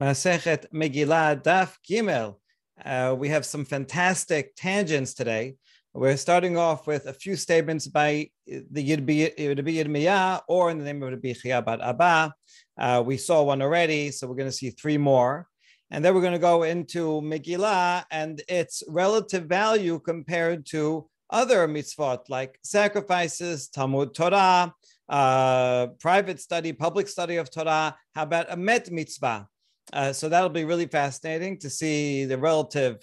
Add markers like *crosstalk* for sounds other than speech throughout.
Masechet Megillah Daf Gimel. Uh, we have some fantastic tangents today. We're starting off with a few statements by the Rabbi Yirmiyah or in the name of Rabbi Chia Bar Abba. Uh, we saw one already, so we're going to see three more. And then we're going to go into Megillah and its relative value compared to other mitzvot like sacrifices, Talmud Torah, uh, private study, public study of Torah. How about a met mitzvah? Uh, so that'll be really fascinating to see the relative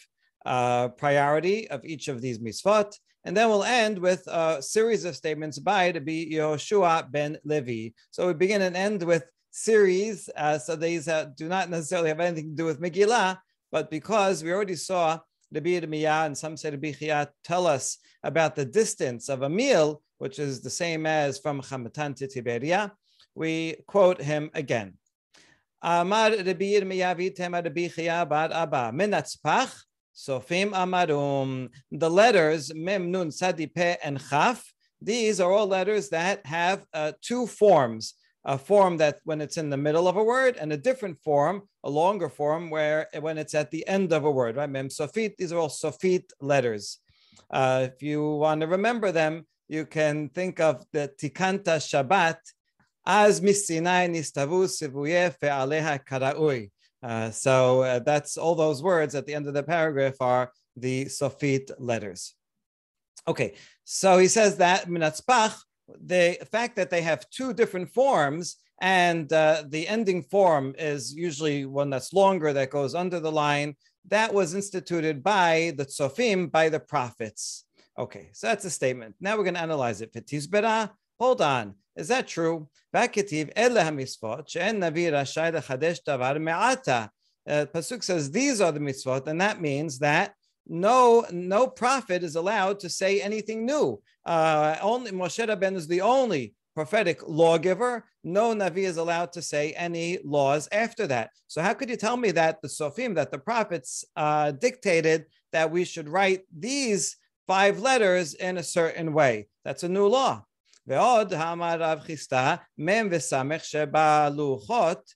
uh, priority of each of these mitzvot. And then we'll end with a series of statements by to be Yehoshua ben Levi. So we begin and end with series. Uh, so these uh, do not necessarily have anything to do with Megillah, but because we already saw Rabbi Yirmiyah and some say Rabbi Chia tell us about the distance of a meal, which is the same as from Chamatan to Tiberia, we quote him again. Bar Abba minatzpach sofim amarum. The letters mem nun sadi pe and chaf. These are all letters that have uh, two forms. A form that when it's in the middle of a word, and a different form, a longer form, where when it's at the end of a word, right? Mem sofit. These are all sofit letters. Uh, if you want to remember them, you can think of the Tikanta Shabbat as misinai nistavu sivuye fe'aleha karaui. So uh, that's all those words at the end of the paragraph are the Sofit letters. Okay, so he says that minatzpach, the fact that they have two different forms and uh, the ending form is usually one that's longer that goes under the line, that was instituted by the Sofim, by the prophets. Okay, so that's a statement. Now we're going to analyze it. Hold on. Is that true? Vaketiv ele she'en navi shayda lechadesh davar me'ata. Uh, Pasuk says these are the mitzvot, and that means that no no prophet is allowed to say anything new. Uh, only Moshe Rabbeinu is the only prophetic lawgiver. No navi is allowed to say any laws after that. So how could you tell me that the sofim, that the prophets uh, dictated that we should write these five letters in a certain way? That's a new law. ועוד אמר רב חסדא, מ' וס' שבלוחות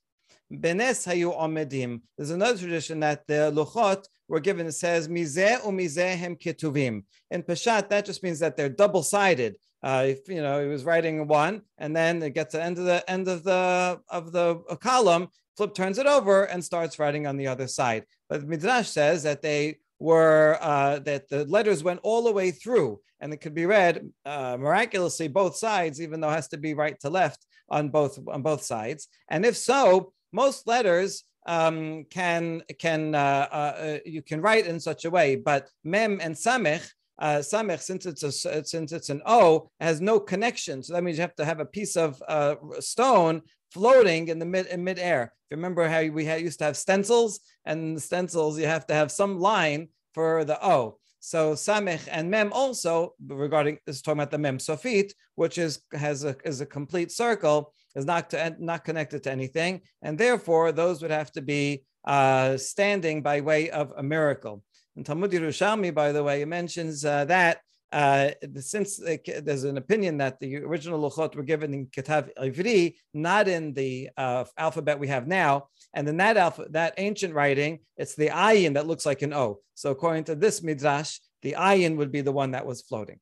בנס היו עומדים. There's another tradition that the לוחות were given, it says, מזה ומזה הם כתובים. In Peshat, that just means that they're double-sided. Uh, if, you know, he was writing one, and then it gets to the end of the end of the of the column. Flip turns it over and starts writing on the other side. But Midrash says that they were uh, that the letters went all the way through, and it could be read uh, miraculously both sides, even though it has to be right to left on both on both sides. And if so, most letters um, can can uh, uh you can write in such a way, but mem and samech. Uh, samech, since it's a since it's an O, has no connection. So that means you have to have a piece of uh, stone floating in the mid in midair. If you remember how we had, used to have stencils, and stencils you have to have some line for the O. So samech and mem also regarding is talking about the mem sofit, which is has a is a complete circle, is not to, not connected to anything, and therefore those would have to be uh, standing by way of a miracle. And Talmud Yerushalmi, by the way, mentions uh, that uh, since uh, there's an opinion that the original luchot were given in Ketav Ivri, not in the uh, alphabet we have now, and in that alpha, that ancient writing, it's the ayin that looks like an O. So according to this midrash, the ayin would be the one that was floating.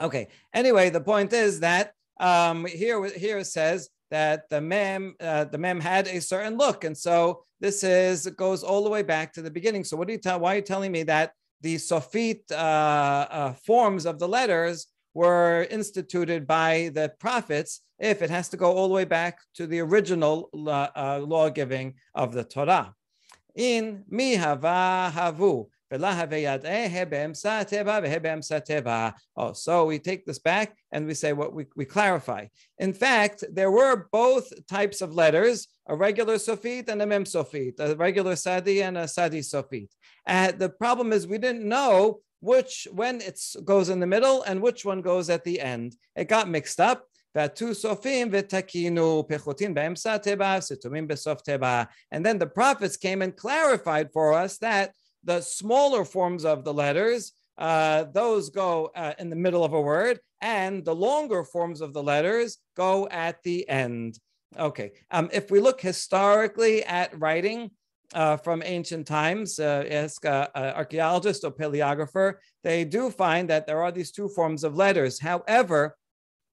Okay. Anyway, the point is that um, here here it says that the mem uh, the mem had a certain look, and so this is it goes all the way back to the beginning. So what do you tell? Why are you telling me that? The Sofit uh, uh, forms of the letters were instituted by the prophets if it has to go all the way back to the original uh, uh law giving of the Torah. In mihava havu. Eh, oh, so we take this back and we say what we, we clarify. In fact, there were both types of letters, a regular sofit and a mem sofit, a regular sadi and a sadi sofit. And the problem is we didn't know which when it goes in the middle and which one goes at the end. It got mixed up. And then the prophets came and clarified for us that the smaller forms of the letters, uh, those go uh, in the middle of a word, and the longer forms of the letters go at the end. Okay. Um, if we look historically at writing uh, from ancient times, uh, ask an archaeologist or paleographer, they do find that there are these two forms of letters. However,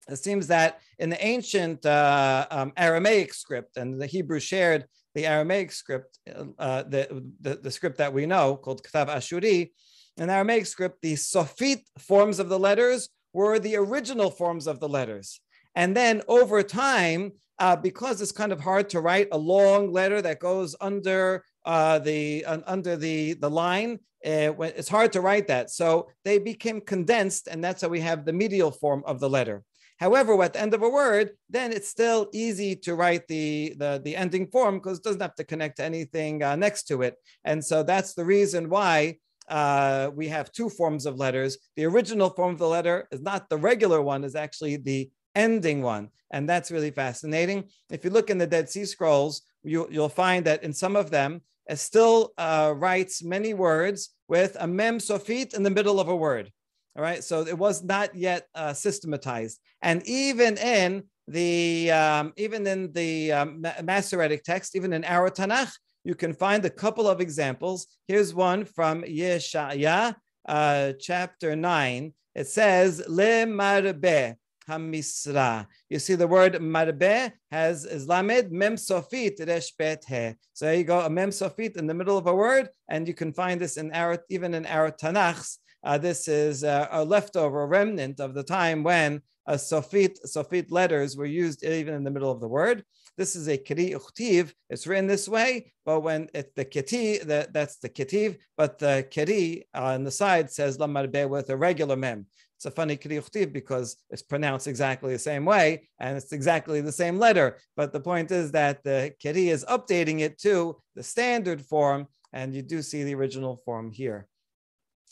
it seems that in the ancient uh, um, Aramaic script, and the Hebrew shared the Aramaic script, uh, the, the, the, script that we know called Ktav Ashuri, in Aramaic script, the Sofit forms of the letters were the original forms of the letters. And then over time, uh, because it's kind of hard to write a long letter that goes under uh, the uh, under the the line, uh, it's hard to write that. So they became condensed, and that's how we have the medial form of the letter. However, at the end of a word, then it's still easy to write the, the, the ending form because it doesn't have to connect to anything uh, next to it. And so that's the reason why uh, we have two forms of letters. The original form of the letter is not the regular one, is actually the ending one. And that's really fascinating. If you look in the Dead Sea Scrolls, you, will find that in some of them, it still uh, writes many words with a mem sofit in the middle of a word. All right, so it was not yet uh, systematized, and even in the um, even in the um, Masoretic text, even in our Tanakh, you can find a couple of examples. Here's one from Yeshaya, uh, chapter nine. It says le marbe hamisra. You see the word marbe has Islamed mem sofit resh he. So there you go, a mem sofit in the middle of a word, and you can find this in our even in our Tanakhs. Uh, this is uh, a leftover remnant of the time when uh, Sofit, Sofit letters were used even in the middle of the word. This is a kiri uchtiv. It's written this way, but when it's the kiti, that, that's the kitiv, but the kiri on the side says lamarbe with a regular mem. It's a funny kiri uchtiv because it's pronounced exactly the same way and it's exactly the same letter. But the point is that the kiri is updating it to the standard form, and you do see the original form here.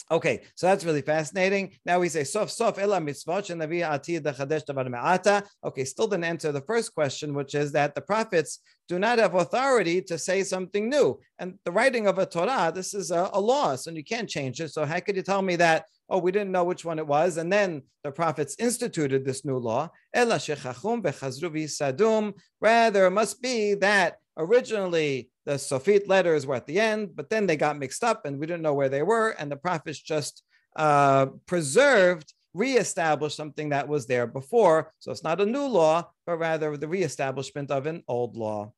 Okay, so that's really fascinating. Now we say sof sof ela mitzvot shenavi atid chadesh davar me'ata. Okay, still didn't answer the first question, which is that the prophets do not have authority to say something new. And the writing of a Torah, this is a, a law, so you can't change it. So how could you tell me that? Oh, we didn't know which one it was, and then the prophets instituted this new law. Ela shechachum. Rather, it must be that originally the Sofit letters were at the end, but then they got mixed up and we didn't know where they were. And the prophets just uh, preserved, reestablished something that was there before. So it's not a new law, but rather the reestablishment of an old law.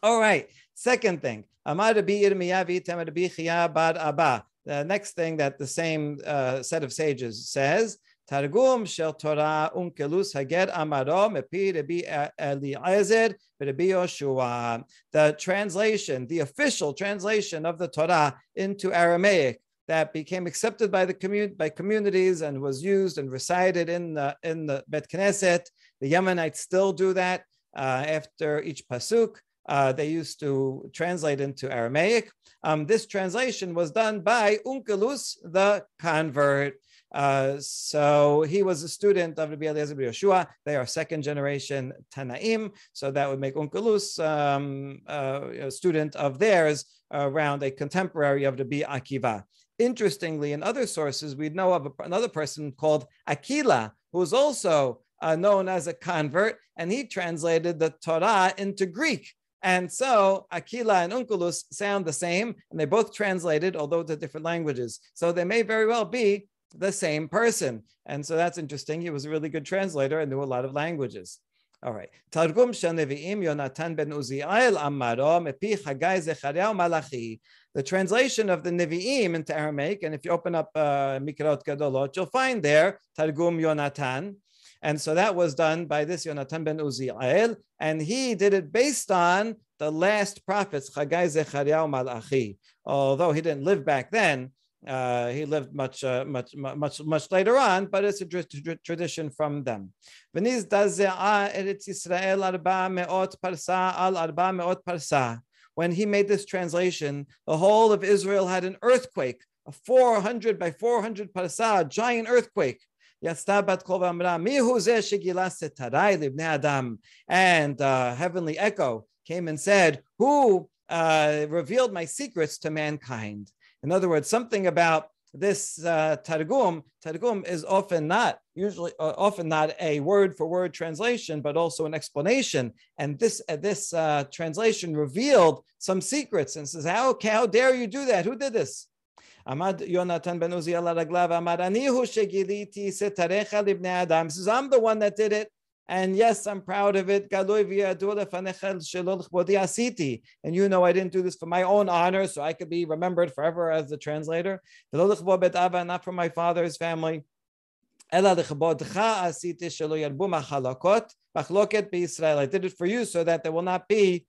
All right, second thing. The next thing that the same uh, set of sages says Targum shel Torah Onkelos amaro mepi Rabbi Eliezer Rabbi Yoshua. The translation, the official translation of the Torah into Aramaic that became accepted by the commun- by communities and was used and recited in the in the Bet Knesset. The Yemenites still do that uh, after each pasuk. Uh, they used to translate into Aramaic. Um, this translation was done by Onkelos, the convert. Uh, so he was a student of Rabbi Eliezer Yoshua. They are second generation Tanaim. So that would make Onkelos um, uh, a student of theirs around a contemporary of Rabbi Akiva. Interestingly, in other sources, we know of another person called Akila, who was also uh, known as a convert, and he translated the Torah into Greek. And so Akila and Onkelos sound the same, and they both translated, although to different languages. So they may very well be the same person. And so that's interesting. He was a really good translator and knew a lot of languages. All right. Targum Yonatan ben Uziel Malachi. The translation of the Nevi'im into Aramaic, and if you open up uh, Mikraot Gedolot, you'll find there Targum Yonatan. And so that was done by this Yonatan ben Uziel, and he did it based on the last prophets, Chagai Zechariah Malachi. Although he didn't live back then, uh, he lived much, uh, much, much, much later on, but it's a tr- tradition from them. When he made this translation, the whole of Israel had an earthquake, a 400 by 400 parsa, giant earthquake. And uh, heavenly echo came and said, Who uh, revealed my secrets to mankind? In other words, something about this uh, targum, targum is often not usually uh, often not a word for word translation, but also an explanation. And this uh, this uh, translation revealed some secrets and says, "How how dare you do that? Who did this?" Amad Yonatan ben Uziel Amad Anihu Adam. Says, I'm the one that did it. And yes, I'm proud of it. And you know I didn't do this for my own honor, so I could be remembered forever as the translator. Not from my father's family. I did it for you so that there will not be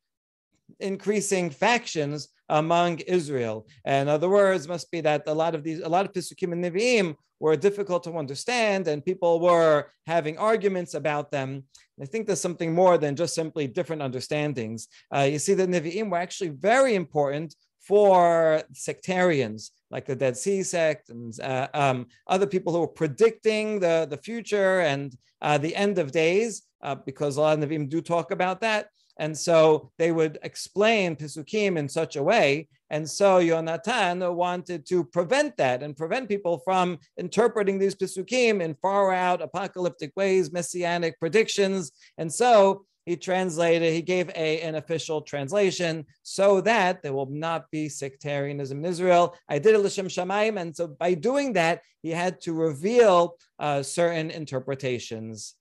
increasing factions among Israel. In other words, must be that a lot of these, a lot of Pisukim and Nevi'im were difficult to understand, and people were having arguments about them. I think there's something more than just simply different understandings. Uh, you see, the Nevi'im were actually very important for sectarians like the Dead Sea sect and uh, um, other people who were predicting the, the future and uh, the end of days, uh, because a lot of Nevi'im do talk about that. And so they would explain Pisukim in such a way. And so Yonatan wanted to prevent that and prevent people from interpreting these Pisukim in far out apocalyptic ways, messianic predictions. And so he translated, he gave a, an official translation so that there will not be sectarianism in Israel. I did it Lishem Shamaim. And so by doing that, he had to reveal uh, certain interpretations.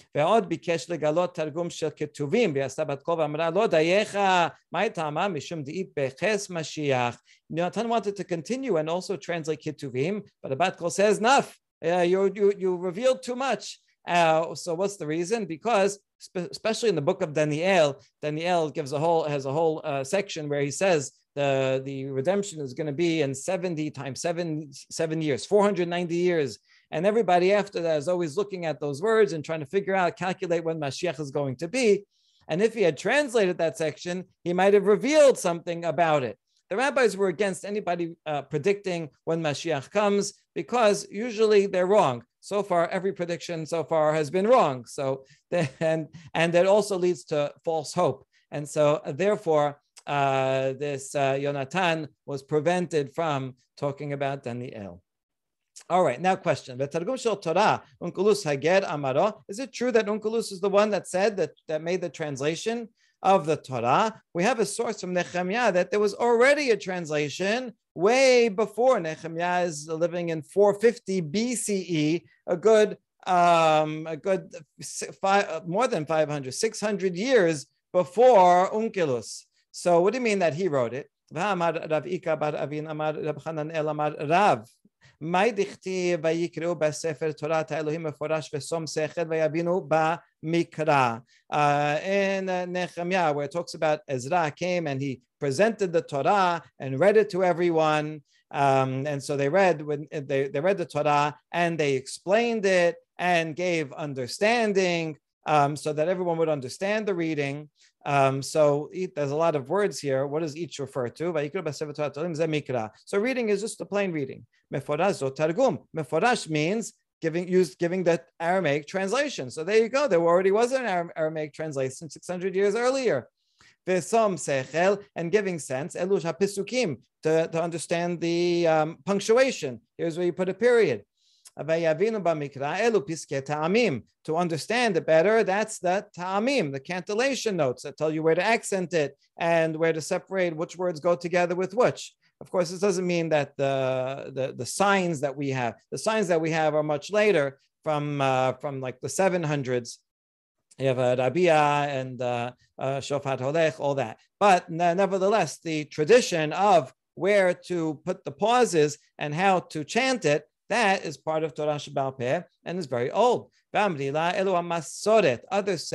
Good. ועוד ביקש לגלות תרגום של כתובים, ועשתה בת קול ואמרה לא דייך, מה טעמה משום דאית בחס משיח. Natan wanted to continue and also translate Ketuvim, but Abat Kol says, enough, uh, you, you, you revealed too much. Uh, so what's the reason? Because especially in the book of Daniel, Daniel gives a whole has a whole uh, section where he says the the redemption is going to be in 70 times seven seven years, 490 years. and everybody after that is always looking at those words and trying to figure out, calculate when Mashiach is going to be. And if he had translated that section, he might have revealed something about it. The rabbis were against anybody uh, predicting when Mashiach comes because usually they're wrong. So far, every prediction so far has been wrong. So, *laughs* and and that also leads to false hope. And so, therefore, uh, this uh, Yonatan was prevented from talking about Daniel. All right, now question. Torah, Amaro. Is it true that Onkelos is the one that said that, that made the translation of the Torah? We have a source from Nehemiah that there was already a translation way before Nehemiah is living in 450 BCE, a good um, a good five, more than 500, 600 years before Onkelos. So what do you mean that he wrote it? מה דכתיב ויקראו בספר תורת האלוהים מפורש ושום שכל ויבינו במקרא. Uh, in uh, Nehemiah, where it talks about Ezra came and he presented the Torah and read it to everyone. Um, and so they read when they, they read the Torah and they explained it and gave understanding um, so that everyone would understand the reading. Um, so there's a lot of words here. What does each refer to? So reading is just a plain reading. Meforash means giving used giving that Aramaic translation. So there you go. There already was an Aramaic translation 600 years earlier. Vesom sechel and giving sense hapisukim to, to understand the um, punctuation. Here's where you put a period. To understand it better, that's the ta'amim, the cantillation notes that tell you where to accent it and where to separate which words go together with which. Of course, this doesn't mean that the, the, the signs that we have, the signs that we have are much later from, uh, from like the 700s. You have uh, Rabia and uh, uh, Shofar Holech, all that. But nevertheless, the tradition of where to put the pauses and how to chant it that is part of Torah SheBe'al Peh and is very old. Others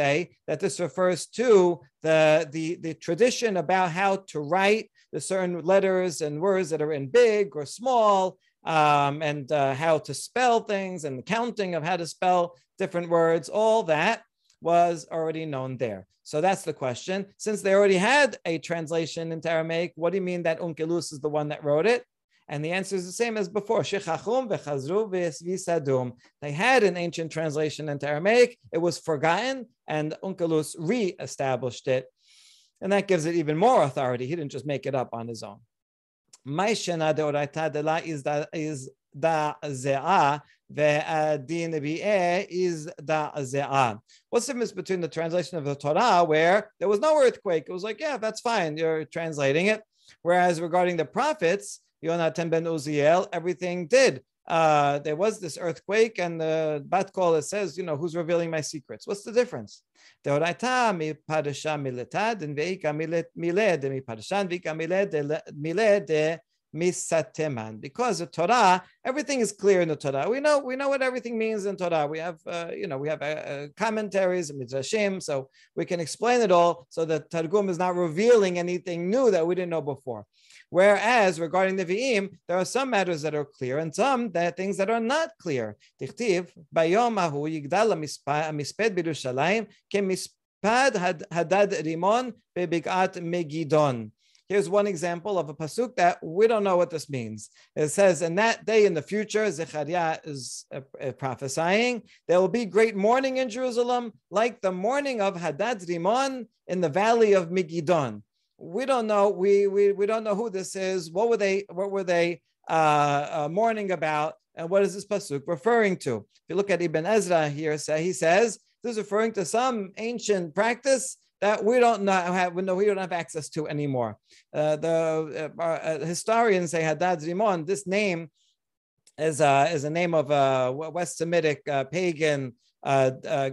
say that this refers to the, the, the tradition about how to write the certain letters and words that are in big or small, um, and uh, how to spell things and the counting of how to spell different words. All that was already known there. So that's the question. Since they already had a translation into Aramaic, what do you mean that Onkelos is the one that wrote it? And the answer is the same as before. They had an ancient translation into Aramaic. It was forgotten, and Onkelos re-established it. And that gives it even more authority. He didn't just make it up on his own. Maishena deoraita de is da is da bi'eh is da ze'ah. What's the difference between the translation of the Torah where there was no earthquake? It was like, yeah, that's fine. You're translating it. Whereas regarding the prophets, Yonatan ben Uziel, everything did. Uh, there was this earthquake, and the bat it says, you know, who's revealing my secrets? What's the difference? Because the Torah, everything is clear in the Torah. We know we know what everything means in Torah. We have uh, you know we have uh, uh commentaries, midrashim, so we can explain it all. So that Targum is not revealing anything new that we didn't know before. Whereas regarding the Vi'im, there are some matters that are clear and some that things that are not clear. Hadad rimon bebigat megidon. Here's one example of a pasuk that we don't know what this means. It says, "In that day in the future, Zechariah is uh, uh, prophesying, there will be great mourning in Jerusalem, like the mourning of Hadad Rimon in the valley of Megidon." We don't know. We, we we don't know who this is. What were they? What were they uh, uh, mourning about? And what is this pasuk referring to? If you look at Ibn Ezra here, say he says this is referring to some ancient practice that we don't know have, no, we don't have access to anymore. Uh, the uh, uh, historians say Hadad Rimon, this name is, uh, is a name of a West Semitic uh, pagan uh, uh,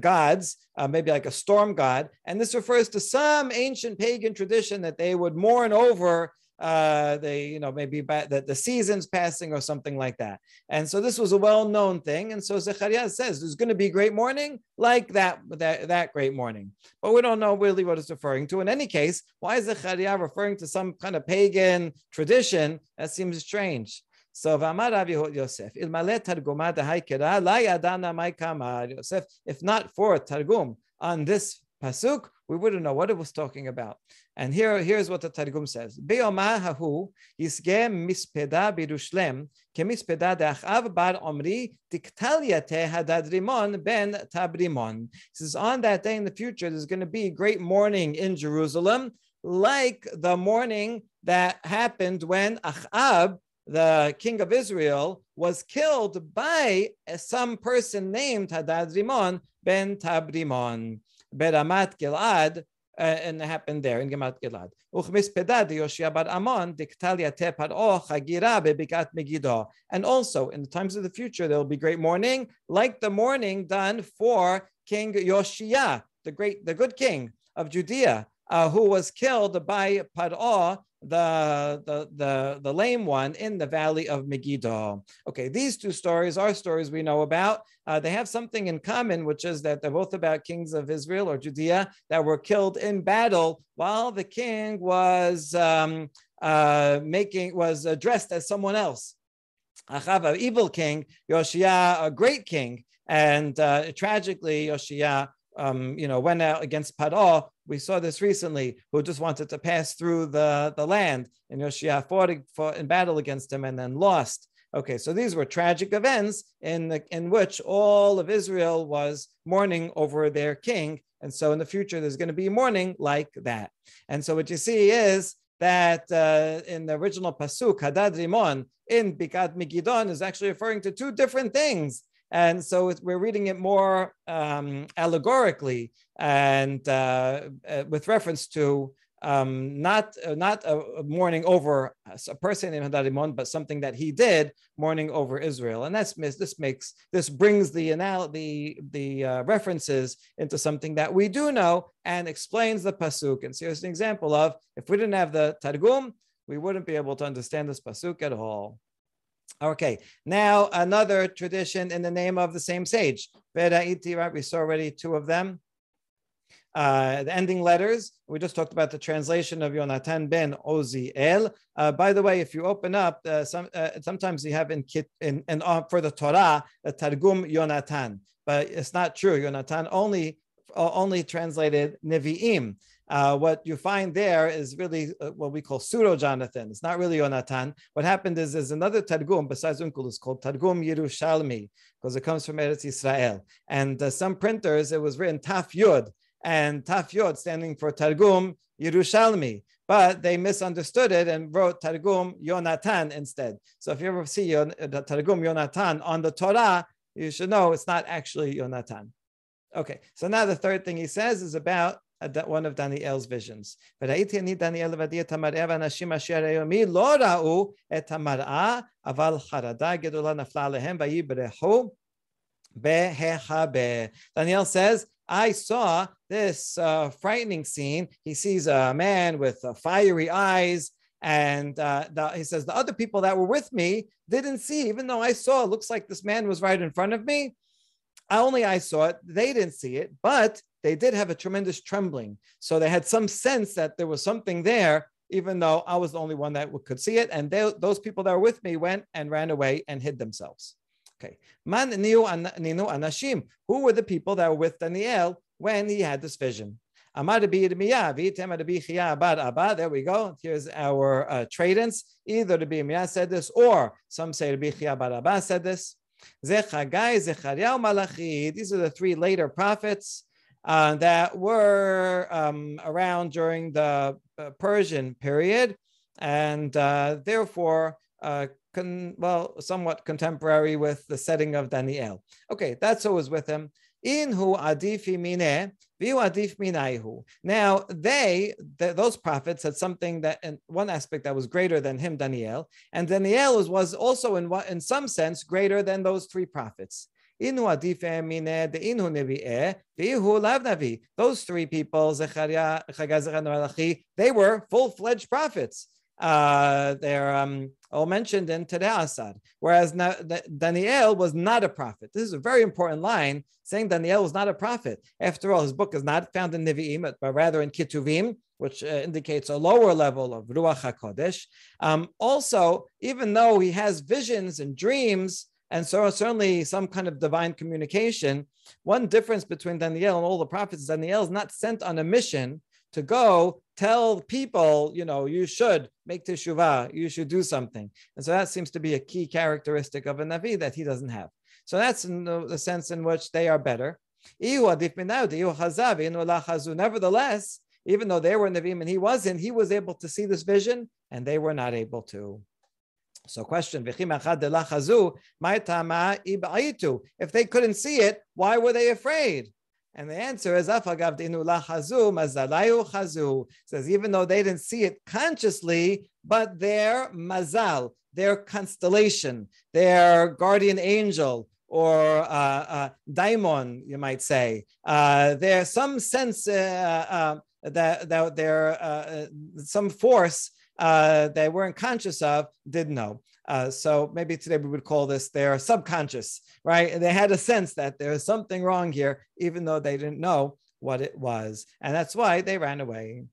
gods, uh, maybe like a storm god. And this refers to some ancient pagan tradition that they would mourn over uh, they, you know, maybe the, the seasons passing or something like that. And so this was a well-known thing. And so Zechariah says there's going to be great mourning like that, that, that great mourning. But we don't know really what it's referring to. In any case, why is Zechariah referring to some kind of pagan tradition? That seems strange. So V'amar Rav Yosef, ilmale targuma dehaikera la yadana mai kama Yosef. If not for Targum on this pasuk, we wouldn't know what it was talking about. And here, here's what the Targum says: Be'omah hahu yisge mispeda birushlem kemispeda de'achav bar omri tiktal yate hadad ben tabrimon. says on that day in the future, there's going to be a great mourning in Jerusalem, like the mourning that happened when Achab the king of Israel, was killed by some person named Hadad Rimon ben Tabrimon. Beramat Gilad, uh, and it happened there in Gemat Gilad. And also in the times of the future, there will be great mourning, like the mourning done for King Yoshia, the great, the good king of Judea, uh, who was killed by Paro the, the, the, the lame one in the valley of Megiddo. Okay, these two stories are stories we know about. Uh, they have something in common, which is that they're both about kings of Israel or Judea that were killed in battle while the king was um, uh, making was dressed as someone else. Achav, an evil king, Yoshia, a great king, and uh, tragically, Yoshia um, you know, went out against Paro. We saw this recently, who just wanted to pass through the, the land, and Yoshia fought, fought in battle against him and then lost. Okay, so these were tragic events in the, in which all of Israel was mourning over their king, and so in the future there's going to be mourning like that. And so what you see is that uh, in the original pasuk Hadad Rimon in Bikat Megidon is actually referring to two different things. And so we're reading it more um, allegorically and uh, uh, with reference to um, not uh, not a, mourning over a person in Hadad Rimon, but something that he did mourning over Israel, and that's this makes this brings the anal- the the uh, references into something that we do know and explains the pasuk. And so here's an example of if we didn't have the Targum, we wouldn't be able to understand this pasuk at all. Okay, now another tradition in the name of the same sage. Right? We saw already two of them. Uh, the ending letters. We just talked about the translation of Yonatan ben Uziel. Uh, by the way, if you open up, uh, some uh, sometimes you have in kit in, in uh, for the Torah the Targum Yonatan, but it's not true. Yonatan only uh, only translated Nevi'im. Uh, what you find there is really uh, what we call pseudo Jonathan. It's not really Yonatan. What happened is there's another Targum besides Unkul, it's called Targum Yerushalmi because it comes from Eretz Israel. And uh, some printers, it was written Taf Yud. and Taf Yod standing for Targum Yerushalmi. But they misunderstood it and wrote Targum Yonatan instead. So if you ever see Yon, Targum Yonatan on the Torah, you should know it's not actually Yonatan. Okay, so now the third thing he says is about one of Daniel's visions. וראיתי אני דניאל לבדי את המראה ואנשים אשר היומי לא ראו את המראה, אבל חרדה גדולה נפלה עליהם ויברחו בהחבה. Daniel says, I saw this uh, frightening scene. He sees a man with uh, fiery eyes and uh, the, he says, the other people that were with me didn't see, even though I saw, it looks like this man was right in front of me. Only I saw it. They didn't see it, but they did have a tremendous trembling. So they had some sense that there was something there, even though I was the only one that could see it. And they, those people that were with me went and ran away and hid themselves. Okay. Man ninu anashim. Who were the people that were with Daniel when he had this vision? There we go. Here's our uh, tradents. Either the Yirmiyah said this, or some say Chia bar Abba said this. These are the three later prophets uh, that were um, around during the uh, Persian period, and uh, therefore, uh, con- well, somewhat contemporary with the setting of Daniel. Okay, that's was with him. Inhu adifi mine, viu adif minaihu. Now they, those prophets, had something that, in one aspect, that was greater than him, Daniel, and Daniel was, was also in what in some sense greater than those three prophets. Inu adife mine de inu nevi'eh, vihu lav navi. Those three people, Zechariah, Chagazach, and Malachi, they were full-fledged prophets. Uh, they're um, all mentioned in Trei Asar, whereas Na- Daniel was not a prophet. This is a very important line saying Daniel was not a prophet. After all, his book is not found in Nevi'im, but rather in Kituvim, which uh, indicates a lower level of Ruach HaKodesh. Um, also, even though he has visions and dreams, and so certainly some kind of divine communication. One difference between Daniel and all the prophets is Daniel is not sent on a mission to go tell people, you know, you should make teshuvah, you should do something. And so that seems to be a key characteristic of a Navi that he doesn't have. So that's the sense in which they are better. Nevertheless, even though they were Navim and he wasn't, he was able to see this vision and they were not able to. So question, if they couldn't see it, why were they afraid? And the answer is says even though they didn't see it consciously, but their mazal, their constellation, their guardian angel, or uh, uh, daimon, you might say, uh, there's some sense uh, uh, that, that there uh, some force uh, they weren't conscious of didn't know. Uh, so maybe today we would call this their subconscious, right? They had a sense that there was something wrong here, even though they didn't know what it was. And that's why they ran away.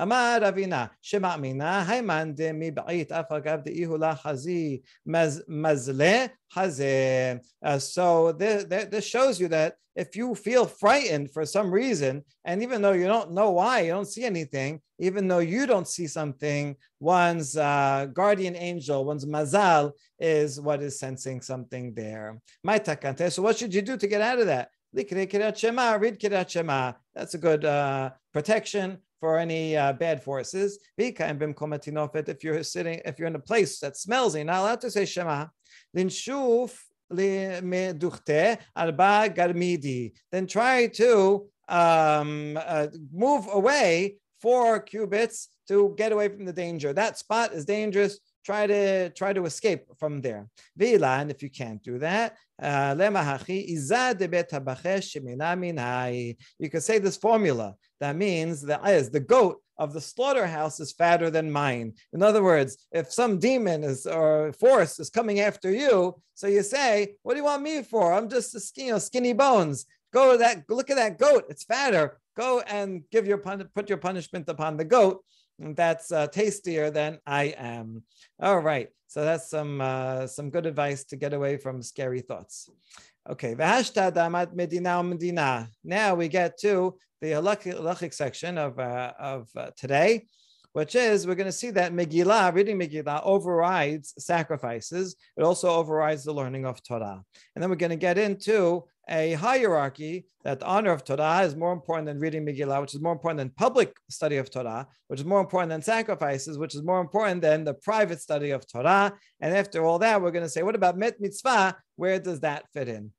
Amar Ravina, Shema'mina, Haiman de mi ba'it afagav de ihula hazi mazle haze. So this, this shows you that if you feel frightened for some reason, and even though you don't know why, you don't see anything, even though you don't see something, one's uh, guardian angel, one's mazal, is what is sensing something there. My takante. So what should you do to get out of that? Read Kirat Shema. That's a good uh, protection for any uh, bad forces. If you're sitting, if you're in a place that smells, you're not allowed to say Shema. Then try to um, uh, move away four cubits to get away from the danger. That spot is dangerous try to try to escape from there. And if you can't do that, uh, you can say this formula. That means that is the goat of the slaughterhouse is fatter than mine. In other words, if some demon is or force is coming after you, so you say, "What do you want me for? I'm just a skinny, you know, skinny bones. Go to that. Look at that goat. It's fatter. Go and give your put your punishment upon the goat." That's uh, tastier than I am. All right, so that's some uh, some good advice to get away from scary thoughts. Okay, medina medina. Now we get to the halachic section of uh, of uh, today, which is we're going to see that Megillah, reading Megillah, overrides sacrifices. It also overrides the learning of Torah, and then we're going to get into a hierarchy that honor of Torah is more important than reading Megillah, which is more important than public study of Torah, which is more important than sacrifices, which is more important than the private study of Torah. And after all that, we're going to say, what about met mitzvah? Where does that fit in?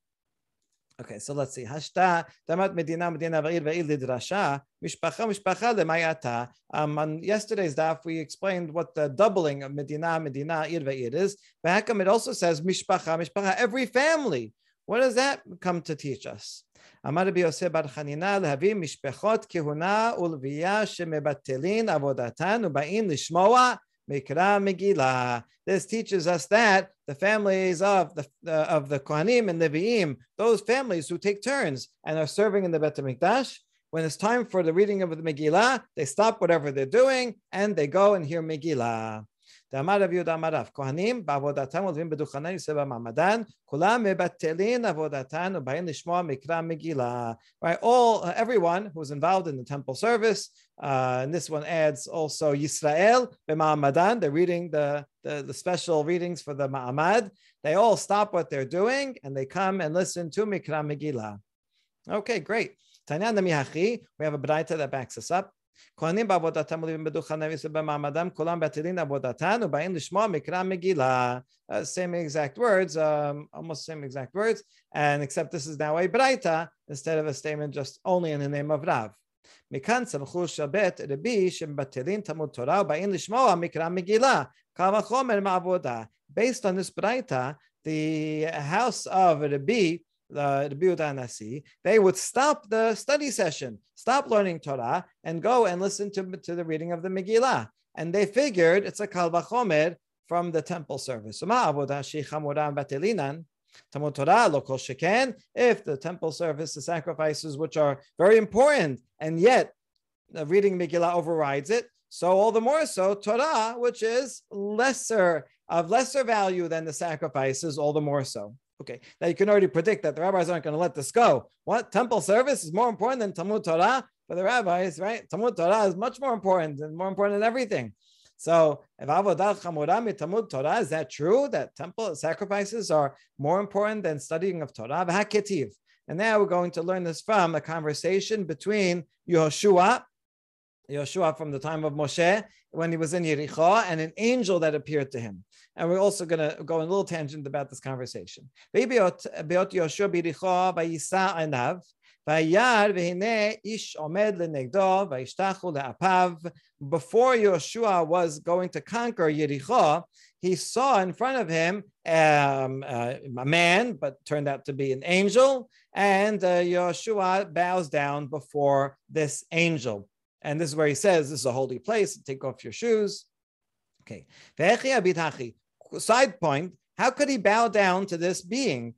Okay, so let's see. Hashta, Damat Medina, Medina, Lidrasha, Mishpacha, Mishpacha, Lemayata. Um, on yesterday's daf, we explained what the doubling of Medina, Medina, Ir, Va'ir is. But it also says Mishpacha, Mishpacha, every family. What does that come to teach us? אמר רבי יוסף בר חנינה להביא משפחות כהונה ולוויה שמבטלין עבודתן ובאים לשמוע מקרא מגילה. This teaches us that the families of the, uh, of the Kohanim and Leviim, those families who take turns and are serving in the Bet HaMikdash, when it's time for the reading of the Megillah, they stop whatever they're doing and they go and hear Megillah. דאמר רב יהודה אמר רב, כהנים בעבודתם ולווים בדוכני יושב במעמדן, כולם מבטלין עבודתן ובאים לשמוע מקרא מגילה. Right, all, uh, everyone who's involved in the temple service, uh, and this one adds also Yisrael b'ma'amadan, they're reading the, the, the special readings for the ma'amad. They all stop what they're doing and they come and listen to Mikra Megillah. Okay, great. Tanyan we have a braita that backs us up. כהנים בעבודתם עולים בדוכן במעמדם, כולם בטלין עבודתן ובאים לשמוע מקרא מגילה. Uh, same exact words, um, almost same exact words, and except this is now a braita instead of a statement just only in the name of Rav. מכאן סמכו של בית רבי שמבטלים תלמוד תורה ובאים לשמוע מקרא מגילה, קל וחומר מעבודה. Based on this braita, the house of Rabbi the Biuda Nasi, they would stop the study session, stop learning Torah, and go and listen to, to the reading of the Megillah. And they figured it's a Kal Vachomer from the temple service. If the temple service, the sacrifices, which are very important, and yet the reading Megillah overrides it, so all the more so Torah, which is lesser of lesser value than the sacrifices, all the more so. Okay, now you can already predict that the rabbis aren't going to let this go. What temple service is more important than Talmud Torah for the rabbis, right? Talmud Torah is much more important and more important than everything. So, if avodah chamurah Talmud Torah, is that true? That temple sacrifices are more important than studying of Torah? And now we're going to learn this from a conversation between Yehoshua, Yehoshua from the time of Moshe, when he was in Yericho, and an angel that appeared to him. And we're also going to go on a little tangent about this conversation. Before Yeshua was going to conquer Yericho, he saw in front of him um, uh, a man, but turned out to be an angel, and uh, Yeshua bows down before this angel. And this is where he says, This is a holy place, take off your shoes. Okay. Side point, how could he bow down to this being?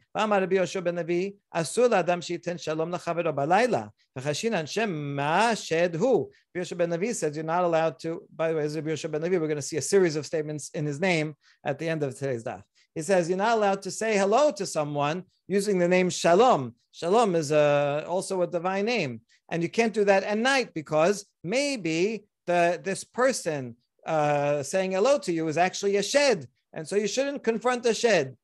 Yoshua ben Levi says you're not allowed to. By the way, as Rabbi Yoshua ben Levi, we're going to see a series of statements in his name at the end of today's daf. He says you're not allowed to say hello to someone using the name Shalom. Shalom is a, also a divine name, and you can't do that at night because maybe the this person uh, saying hello to you is actually a shed, and so you shouldn't confront the shed.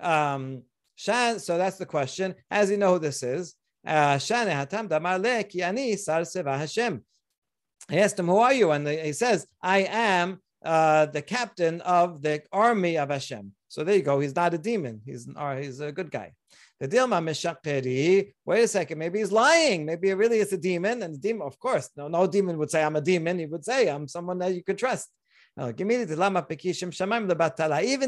Um, so that's the question. As you know who this is? Uh, asked him, Who are you? And he says, I am uh, the captain of the army of Hashem. So there you go. He's not a demon. He's, he's a good guy. The Dilma Meshakeri, wait a second, maybe he's lying. Maybe it really is a demon. And the demon, of course, no, no demon would say, I'm a demon. He would say, I'm someone that you could trust. Even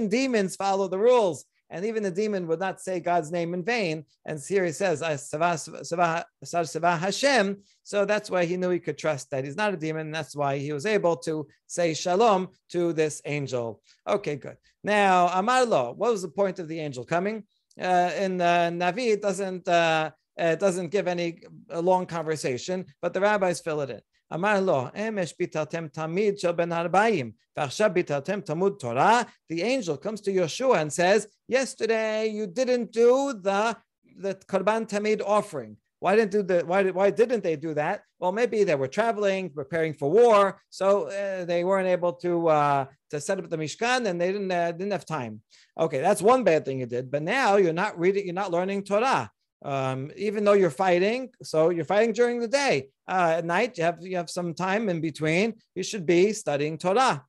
demons follow the rules. And even the demon would not say God's name in vain. And here he says, "I seva seva sar seva Hashem. So that's why he knew he could trust that he's not a demon. that's why he was able to say shalom to this angel. Okay, good. Now, Amarlo, what was the point of the angel coming? Uh, in uh, Navi, it doesn't, uh, it doesn't give any long conversation, but the rabbis fill it in. אמר לו, אמש ביטלתם תמיד של בן ארבעים, ועכשיו ביטלתם תלמוד תורה. The angel comes to Yeshua and says, yesterday you didn't do the, the Korban Tamid offering. Why didn't do the why did why didn't they do that? Well, maybe they were traveling, preparing for war, so uh, they weren't able to uh, to set up the mishkan, and they didn't uh, didn't have time. Okay, that's one bad thing you did. But now you're not reading, you're not learning Torah. um, even though you're fighting, so you're fighting during the day. Uh, at night, you have you have some time in between. You should be studying Torah.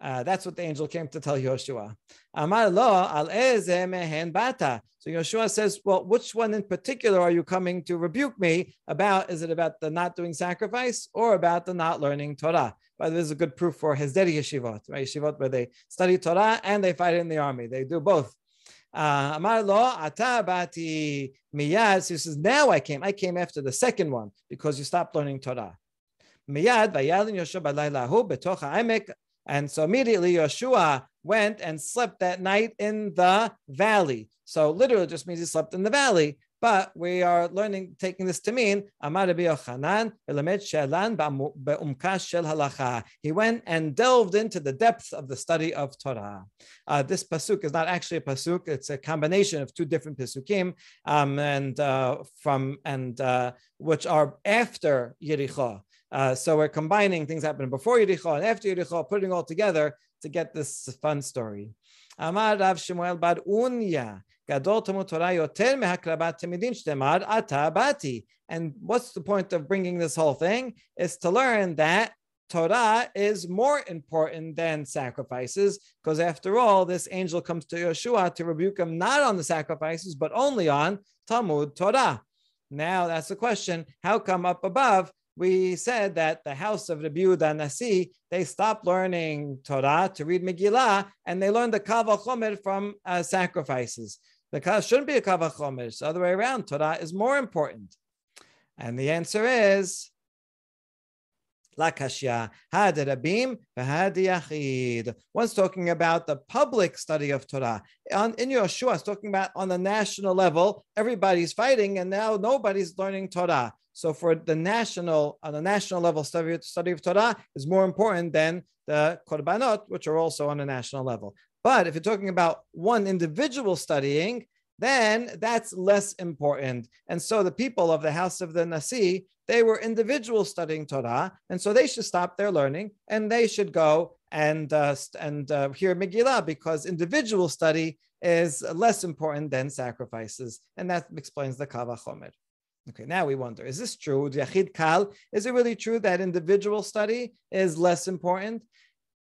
Uh, that's what the angel came to tell Yoshua. Amar lo al mehen bata. So Yeshua says, well, which one in particular are you coming to rebuke me about? Is it about the not doing sacrifice or about the not learning Torah? by the But there's a good proof for Hesderi yeshivot, right? Yeshivot where they study Torah and they fight in the army. They do both. Uh, Amar lo ata bati miyad. He says, now I came. I came after the second one because you stopped learning Torah. Miyad vayalin Yoshua balaylahu betoch ha'emek and so immediately Yeshua went and slept that night in the valley. So literally just means he slept in the valley. But we are learning, taking this to mean, He went and delved into the depths of the study of Torah. Uh, this pasuk is not actually a pasuk; it's a combination of two different pasukim, um, and uh, from and uh, which are after Yericho. Uh, so we're combining things happening before Yericho and after Yericho, putting all together to get this fun story. And what's the point of bringing this whole thing? Is to learn that Torah is more important than sacrifices, because after all, this angel comes to Yeshua to rebuke him not on the sacrifices, but only on Talmud Torah. Now that's the question: How come up above we said that the house of Rabbi Yehuda they stopped learning Torah to read Megillah, and they learned the Kal Vachomer from uh, sacrifices. The Kava shouldn't be a Kal Vachomer. It's the other way around. Torah is more important. And the answer is Lakashya had Rabim Yachid. One's talking about the public study of Torah. On, in Yeshua, it's talking about on the national level, everybody's fighting, and now nobody's learning Torah. So for the national, on the national level, study, study of Torah is more important than the korbanot, which are also on a national level. But if you're talking about one individual studying, then that's less important. And so the people of the house of the Nasi, they were individuals studying Torah, and so they should stop their learning and they should go and uh, and uh, hear Megillah because individual study is less important than sacrifices, and that explains the Kal Vachomer. Okay, now we wonder: Is this true? Yachid Kal? Is it really true that individual study is less important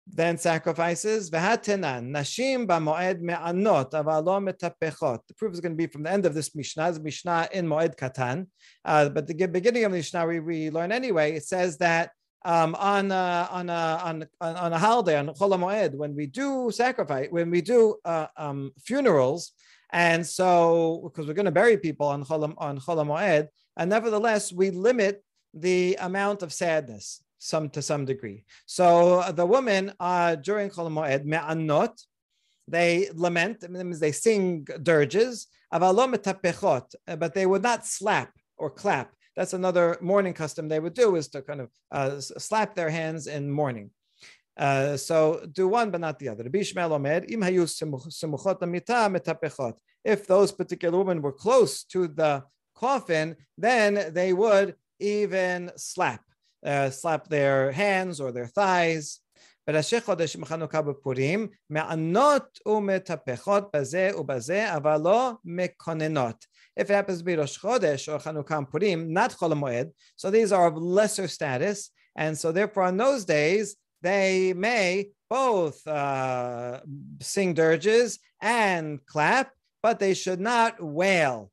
than sacrifices? Nashim b'moed me'anot avalo metapechot. The proof is going to be from the end of this Mishnah, Mishnah in Moed Katan. Uh, but the beginning of the Mishnah we, we learn anyway. It says that um, on, uh, on, uh, on, on a holiday, on Chol Moed, when we do sacrifice, when we do uh, um, funerals, and so, because we're going to bury people on Cholam, on Chol HaMoed, and nevertheless, we limit the amount of sadness some to some degree. So uh, the women uh, during Chol HaMoed, me'anot, they lament, they sing dirges, uh, but they would not slap or clap. That's another mourning custom they would do is to kind of uh, slap their hands in mourning. Uh, so do one but not the other. If those particular women were close to the coffin, then they would even slap, uh, slap their hands or their thighs. בראשי חודש חנוכה בפורים, מענות ומטפחות בזה ובזה, אבל לא מקוננות. If it happens to be Rosh Chodesh or Chanukah Purim, not Chol Moed, so these are of lesser status, and so therefore on those days they may both uh, sing dirges and clap, but they should not wail.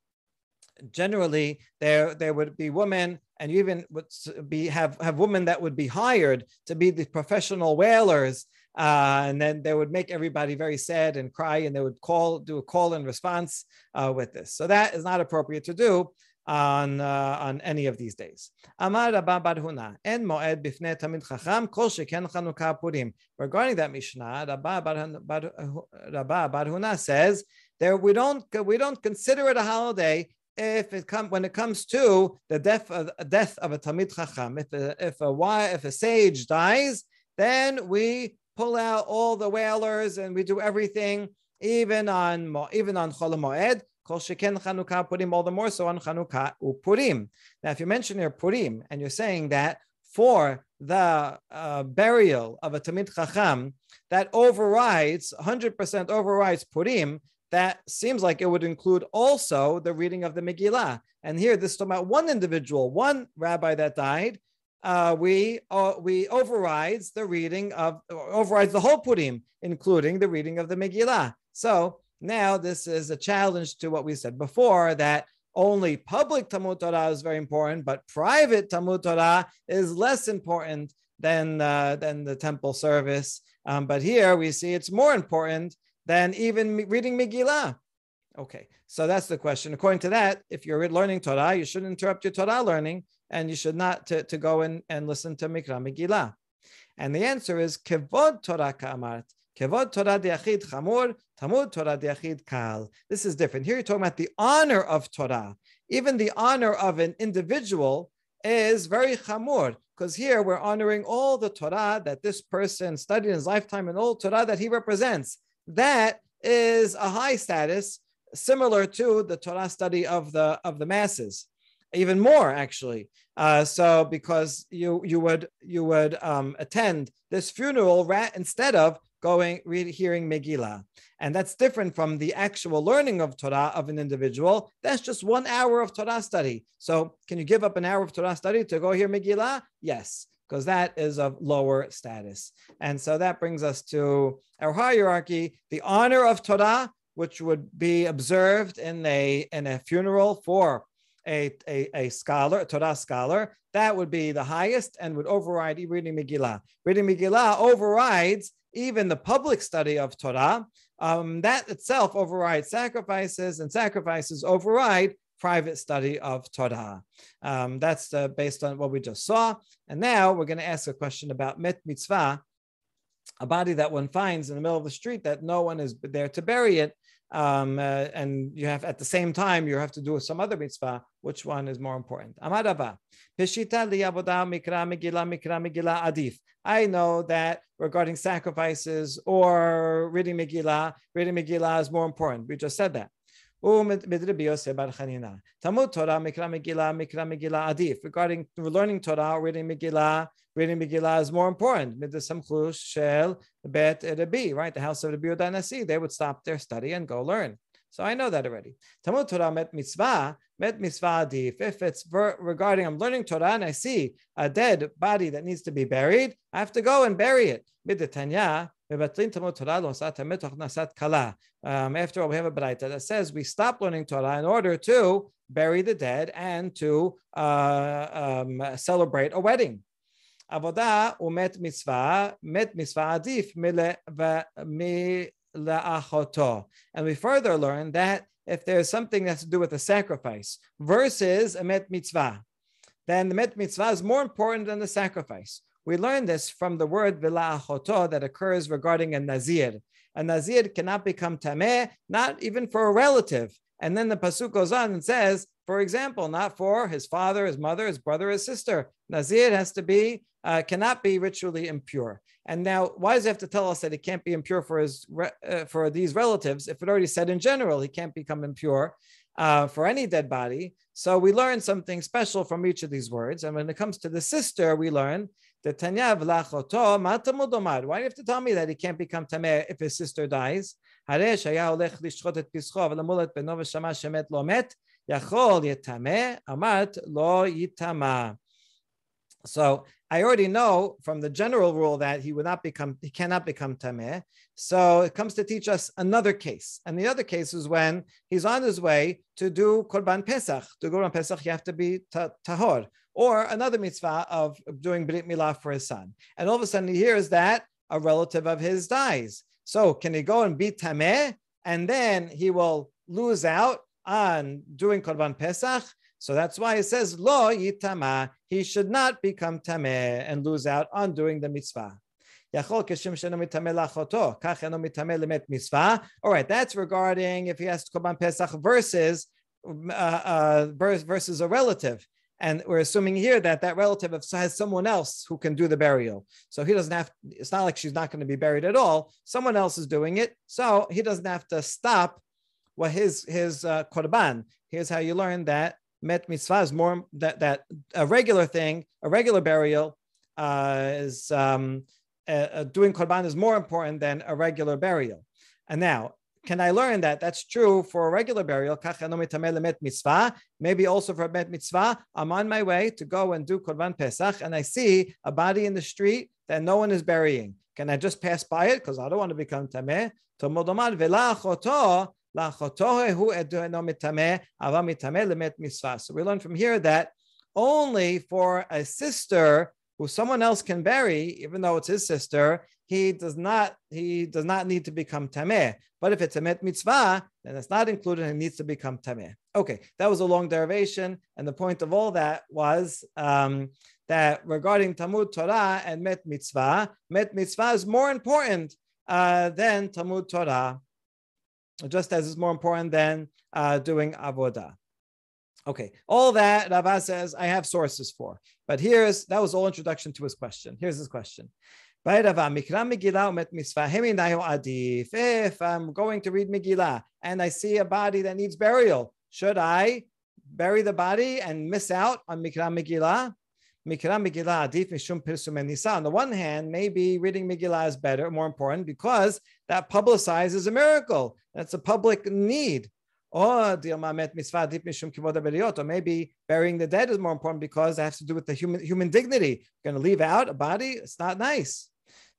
Generally, there, there would be women, and you even would be have, have women that would be hired to be the professional wailers. Uh, and then they would make everybody very sad and cry, and they would call, do a call and response uh, with this. So that is not appropriate to do on uh, on any of these days. Moed tamid. Regarding that Mishnah, Rabba Bar says there we don't we don't consider it a holiday if it come when it comes to the death of death of a talmid chacham. If a, if a if a sage dies, then we pull out all the wailers and we do everything even on even on Chol Moed Kol Sheken Chanukah Purim, all the more so on Chanukah Upurim. Now, if you mention here Purim and you're saying that for the uh, burial of a Talmid Chacham, that overrides, 100% overrides Purim, that seems like it would include also the reading of the Megillah. And here, this is about one individual, one rabbi that died. Uh, we uh, we overrides the reading of overrides the whole Purim, including the reading of the Megillah. So now this is a challenge to what we said before that only public Talmud Torah is very important, but private Talmud Torah is less important than uh, than the temple service. Um, but here we see it's more important than even reading Megillah. Okay, so that's the question. According to that, if you're learning Torah, you shouldn't interrupt your Torah learning, and you should not to, to go in and listen to Mikra Megillah. And the answer is Kevod Torah Ka'amart. Kevod Torah Diachid Chamur, Talmud Torah Diachid Kal. This is different. Here you're talking about the honor of Torah. Even the honor of an individual is very chamur, because here we're honoring all the Torah that this person studied in his lifetime and all Torah that he represents. That is a high status, similar to the Torah study of the of the masses, even more actually. Uh, so because you you would you would um, attend this funeral rat instead of going read, hearing Megillah. And that's different from the actual learning of Torah of an individual. That's just one hour of Torah study. So can you give up an hour of Torah study to go hear Megillah? Yes, because that is of lower status. And so that brings us to our hierarchy, the honor of Torah, which would be observed in a, in a funeral for a, a, a scholar, a Torah scholar, that would be the highest and would override reading Megillah. Reading Megillah overrides even the public study of Torah, um, that itself overrides sacrifices, and sacrifices override private study of Torah. Um, that's uh, based on what we just saw. And now we're going to ask a question about met mitzvah, a body that one finds in the middle of the street that no one is there to bury it um, uh, and you have at the same time you have to do some other mitzvah. Which one is more important? Peshita mikra megillah mikra megillah adif. I know that regarding sacrifices or reading Megillah, reading Megillah is more important. We just said that. Torah Mikra Megillah Mikra Megillah Adif. Regarding learning Torah, reading Megillah, reading Megillah is more important. Right? The house of the Yehuda Nasi, they would stop their study and go learn. So I know that already. Talmud Torah met mitzvah, met mitzvah adif. If it's regarding I'm learning Torah and I see a dead body that needs to be buried, I have to go and bury it. Midatanya, um, after all, we have a braita that says we stop learning Torah in order to bury the dead and to uh, um, celebrate a wedding. Avodah umet mitzvah, met mitzvah adif And we further learn that if there's something that's to do with a sacrifice versus a mitzvah, then the mitzvah is more important than the sacrifice. We learn this from the word vila'achoto that occurs regarding a nazir. A nazir cannot become tameh, not even for a relative. And then the pasuk goes on and says, for example, not for his father, his mother, his brother, his sister. Nazir has to be, uh, cannot be ritually impure. And now, why does he have to tell us that he can't be impure for his uh, for these relatives if it already said in general he can't become impure uh, for any dead body? So we learn something special from each of these words. And when it comes to the sister, we learn the Tanya v'lachoto matamudomad. Why do you have to tell me that he can't become tameh if his sister dies? הרי שהיה הולך לשחוט את פסחו ולמול את בנו ושמע שמת לא מת, Yachol yitameh, amat lo yitama. So I already know from the general rule that he would not become, he cannot become tameh. So it comes to teach us another case, and the other case is when he's on his way to do korban pesach. To go on pesach, you have to be tahor, or another mitzvah of doing brit milah for his son. And all of a sudden, he hears that a relative of his dies. So can he go and be tameh, and then he will lose out on doing Korban Pesach. So that's why it says, Lo yitama, he should not become Tameh and lose out on doing the mitzvah. All right, that's regarding if he has to Korban Pesach versus uh, uh, versus a relative. And we're assuming here that that relative has someone else who can do the burial. So he doesn't have, it's not like she's not going to be buried at all. Someone else is doing it. So he doesn't have to stop what his, his uh, korban. Here's how you learn that met mitzvah is more, that, that a regular thing, a regular burial uh, is um, uh, doing korban is more important than a regular burial. And now, can I learn that that's true for a regular burial? Maybe also for a met mitzvah. I'm on my way to go and do korban pesach, and I see a body in the street that no one is burying. Can I just pass by it because I don't want to become tameh? So we learn from here that only for a sister who someone else can bury, even though it's his sister, he does not he does not need to become tameh. But if it's a met mitzvah, then it's not included and needs to become tameh. Okay, that was a long derivation, and the point of all that was um, that regarding Talmud Torah and met mitzvah, met mitzvah is more important uh, than Talmud Torah, just as it's more important than uh, doing avodah. Okay, all that Rava says I have sources for, but here's that was all introduction to his question. Here's his question. If I'm going to read Megillah and I see a body that needs burial, should I bury the body and miss out on Mikra Megillah? Megillah adif mishum pirsum nisa. On the one hand, maybe reading Megillah is better, more important, because that publicizes a miracle. That's a public need. Oh, or maybe burying the dead is more important because it has to do with the human human dignity. You're going to leave out a body, it's not nice.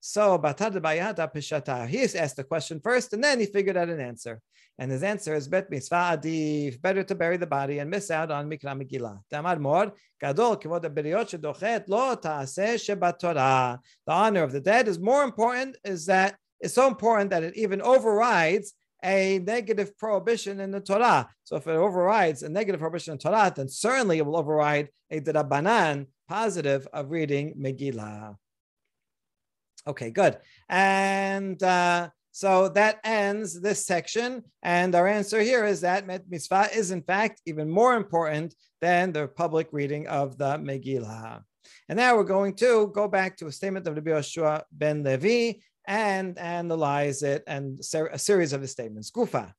So he asked the question first, and then he figured out an answer. And his answer is met mitzvah adif, better to bury the body and miss out on mikra megillah. Tamar mor, gadol kivod abiriyot shedochet lo taaseh shebatorah. The honor of the dead is more important, is that it's so important that it even overrides a negative prohibition in the Torah. So if it overrides a negative prohibition in Torah, then certainly it will override a Dirabanan positive of reading Megillah. Okay, good. And uh, so that ends this section. And our answer here is that Met mitzvah is in fact even more important than the public reading of the Megillah. And now we're going to go back to a statement of Rabbi Yoshua ben Levi and analyze it and a series of the statements. Gufa.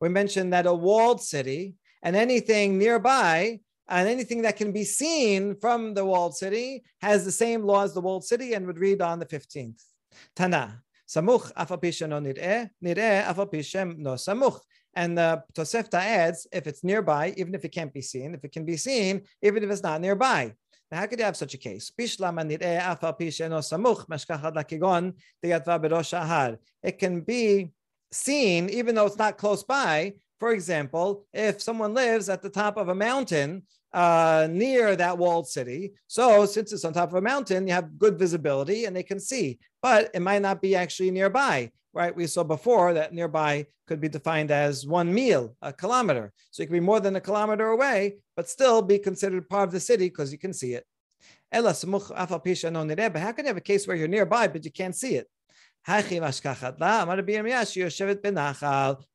We mentioned that a walled city and anything nearby and anything that can be seen from the walled city has the same law as the walled city and would read on the 15th. Tana. Samuch no nir'eh, nir'eh afapishem no samuch. And the Tosefta adds, if it's nearby, even if it can't be seen, if it can be seen, even if it's not nearby. Now, how could you have such a case? It can be seen even though it's not close by. For example, if someone lives at the top of a mountain uh, near that walled city, so since it's on top of a mountain, you have good visibility and they can see, but it might not be actually nearby right? We saw before that nearby could be defined as one meal, a kilometer. So it could be more than a kilometer away, but still be considered part of the city because you can see it. How can you have a case where you're nearby, but you can't see it?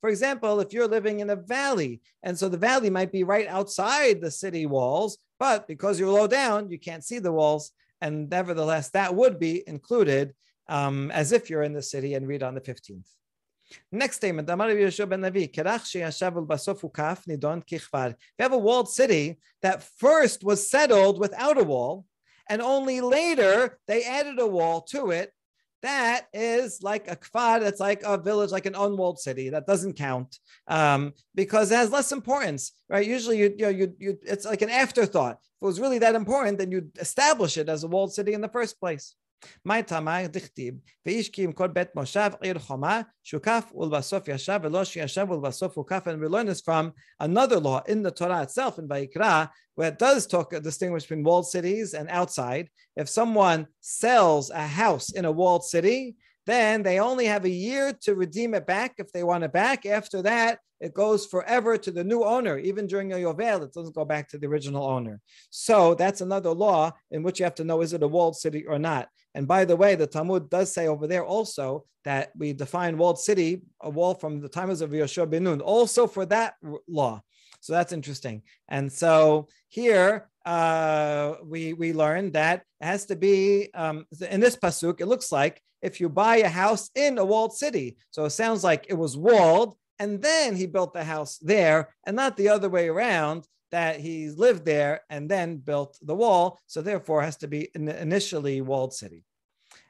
For example, if you're living in a valley, and so the valley might be right outside the city walls, but because you're low down, you can't see the walls. And nevertheless, that would be included um, as if you're in the city and read on the 15th. Next statement, If you have a walled city that first was settled without a wall, and only later they added a wall to it, that is like a kfar, that's like a village, like an unwalled city. That doesn't count um, because it has less importance, right? Usually, you, you know, you, you, it's like an afterthought. If it was really that important, then you'd establish it as a walled city in the first place. My תמר דכתיב, ואיש כי עם כל בית מושב עיר חומה, שוקף ולבסוף ישב, ולא שישב ולבסוף הוקף, and we learn this from another law in the Torah itself, in Vayikra, where it does talk, distinguish between walled cities and outside. If someone sells a house in a walled city, then they only have a year to redeem it back if they want it back. After that, it goes forever to the new owner. Even during a Yovel, it doesn't go back to the original owner. So that's another law in which you have to know is it a walled city or not. And by the way, the Talmud does say over there also that we define walled city, a wall from the times of Yoshua ben Nun, also for that law. So that's interesting. And so here uh, we we learn that it has to be um, in this pasuk. It looks like if you buy a house in a walled city, so it sounds like it was walled, and then he built the house there, and not the other way around that he lived there and then built the wall. So therefore, has to be initially walled city.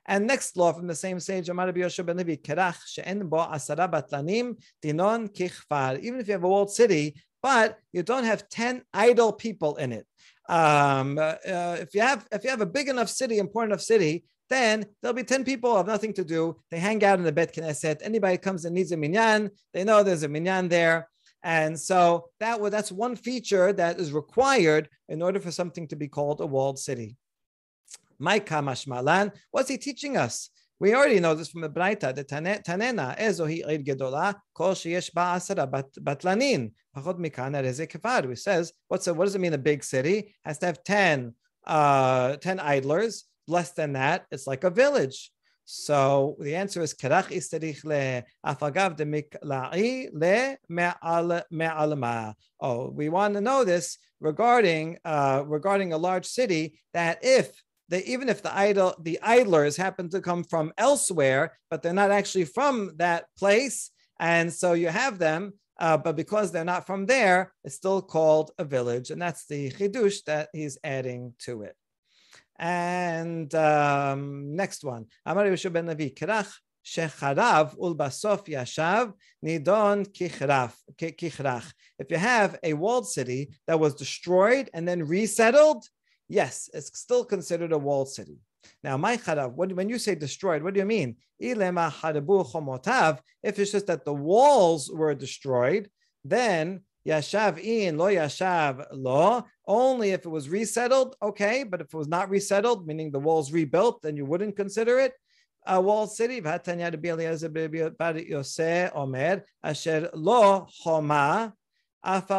And next law from the same sage, Amar ben Levi, Kerach she'en bo asara batlanim dinon kichfar. Even if you have a walled city, but you don't have 10 idle people in it. Um, uh, uh, if you have if you have a big enough city, important enough city, then there'll be 10 people have nothing to do. They hang out in the Bet Knesset. Anybody comes and needs a minyan, they know there's a minyan there. And so that was that's one feature that is required in order for something to be called a walled city. My kamash malan, what's he teaching us? We already know this from the Braita, the Tanena, Ezohi Eid Gedola, Kol Sheyesh Ba'asara Batlanin, Pachot Ereze Kevad, which says, what's a, what does it mean a big city? Has to have 10, uh, 10 idlers. Less than that, it's like a village. So the answer is Kerach isterich le afagav de mikla'i le me'al me'alma. Oh, we want to know this regarding uh, regarding a large city that if they, even if the idol the idlers happen to come from elsewhere, but they're not actually from that place, and so you have them, uh, but because they're not from there, it's still called a village, and that's the chidush that he's adding to it. And um, next one, Amar Yeshua ben Levi, Kerach shecharav ulbasof yashav nidon kichrach. If you have a walled city that was destroyed and then resettled, yes, it's still considered a walled city. Now, my charav, when you say destroyed, what do you mean? If it's just that the walls were destroyed, then yashav in lo yashav lo. Only if it was resettled, okay. But if it was not resettled, meaning the walls rebuilt, then you wouldn't consider it a walled city. V'hatanya Omer asher lo choma the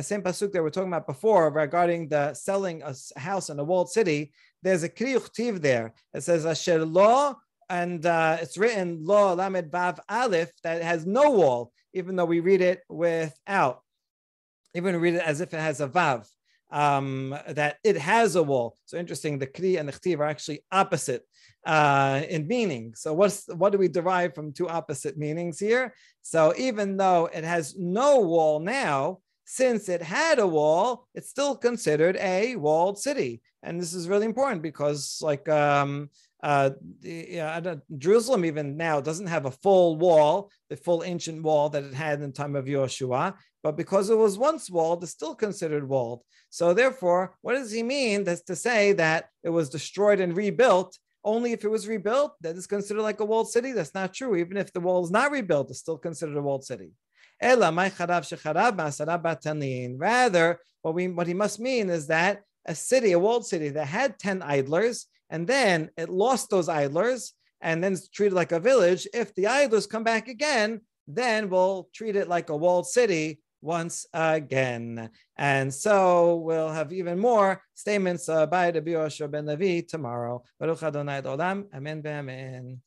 same pasuk that we're talking about before regarding the selling a house in a walled city, there's a kriyuchtiv there. It says asher lo, and uh, it's written lo lamed vav aleph that has no wall, even though we read it without, even read it as if it has a vav. Um, that it has a wall. So interesting. The kri and the chtiv are actually opposite uh, in meaning. So what's what do we derive from two opposite meanings here? So even though it has no wall now, since it had a wall, it's still considered a walled city. And this is really important because, like, um, uh, uh, Jerusalem even now doesn't have a full wall, the full ancient wall that it had in the time of Yoshua, but because it was once walled, it's still considered walled. So therefore, what does he mean? That's to say that it was destroyed and rebuilt only if it was rebuilt, that is considered like a walled city. That's not true. Even if the wall is not rebuilt, it's still considered a walled city. Rather, what we what he must mean is that a city, a walled city that had 10 idlers, and then it lost those idlers and then it's treated like a village. If the idlers come back again, then we'll treat it like a walled city once again. And so we'll have even more statements uh, by the Yoshua ben Levi tomorrow. Baruch Adonai Olam. Amen. Amen.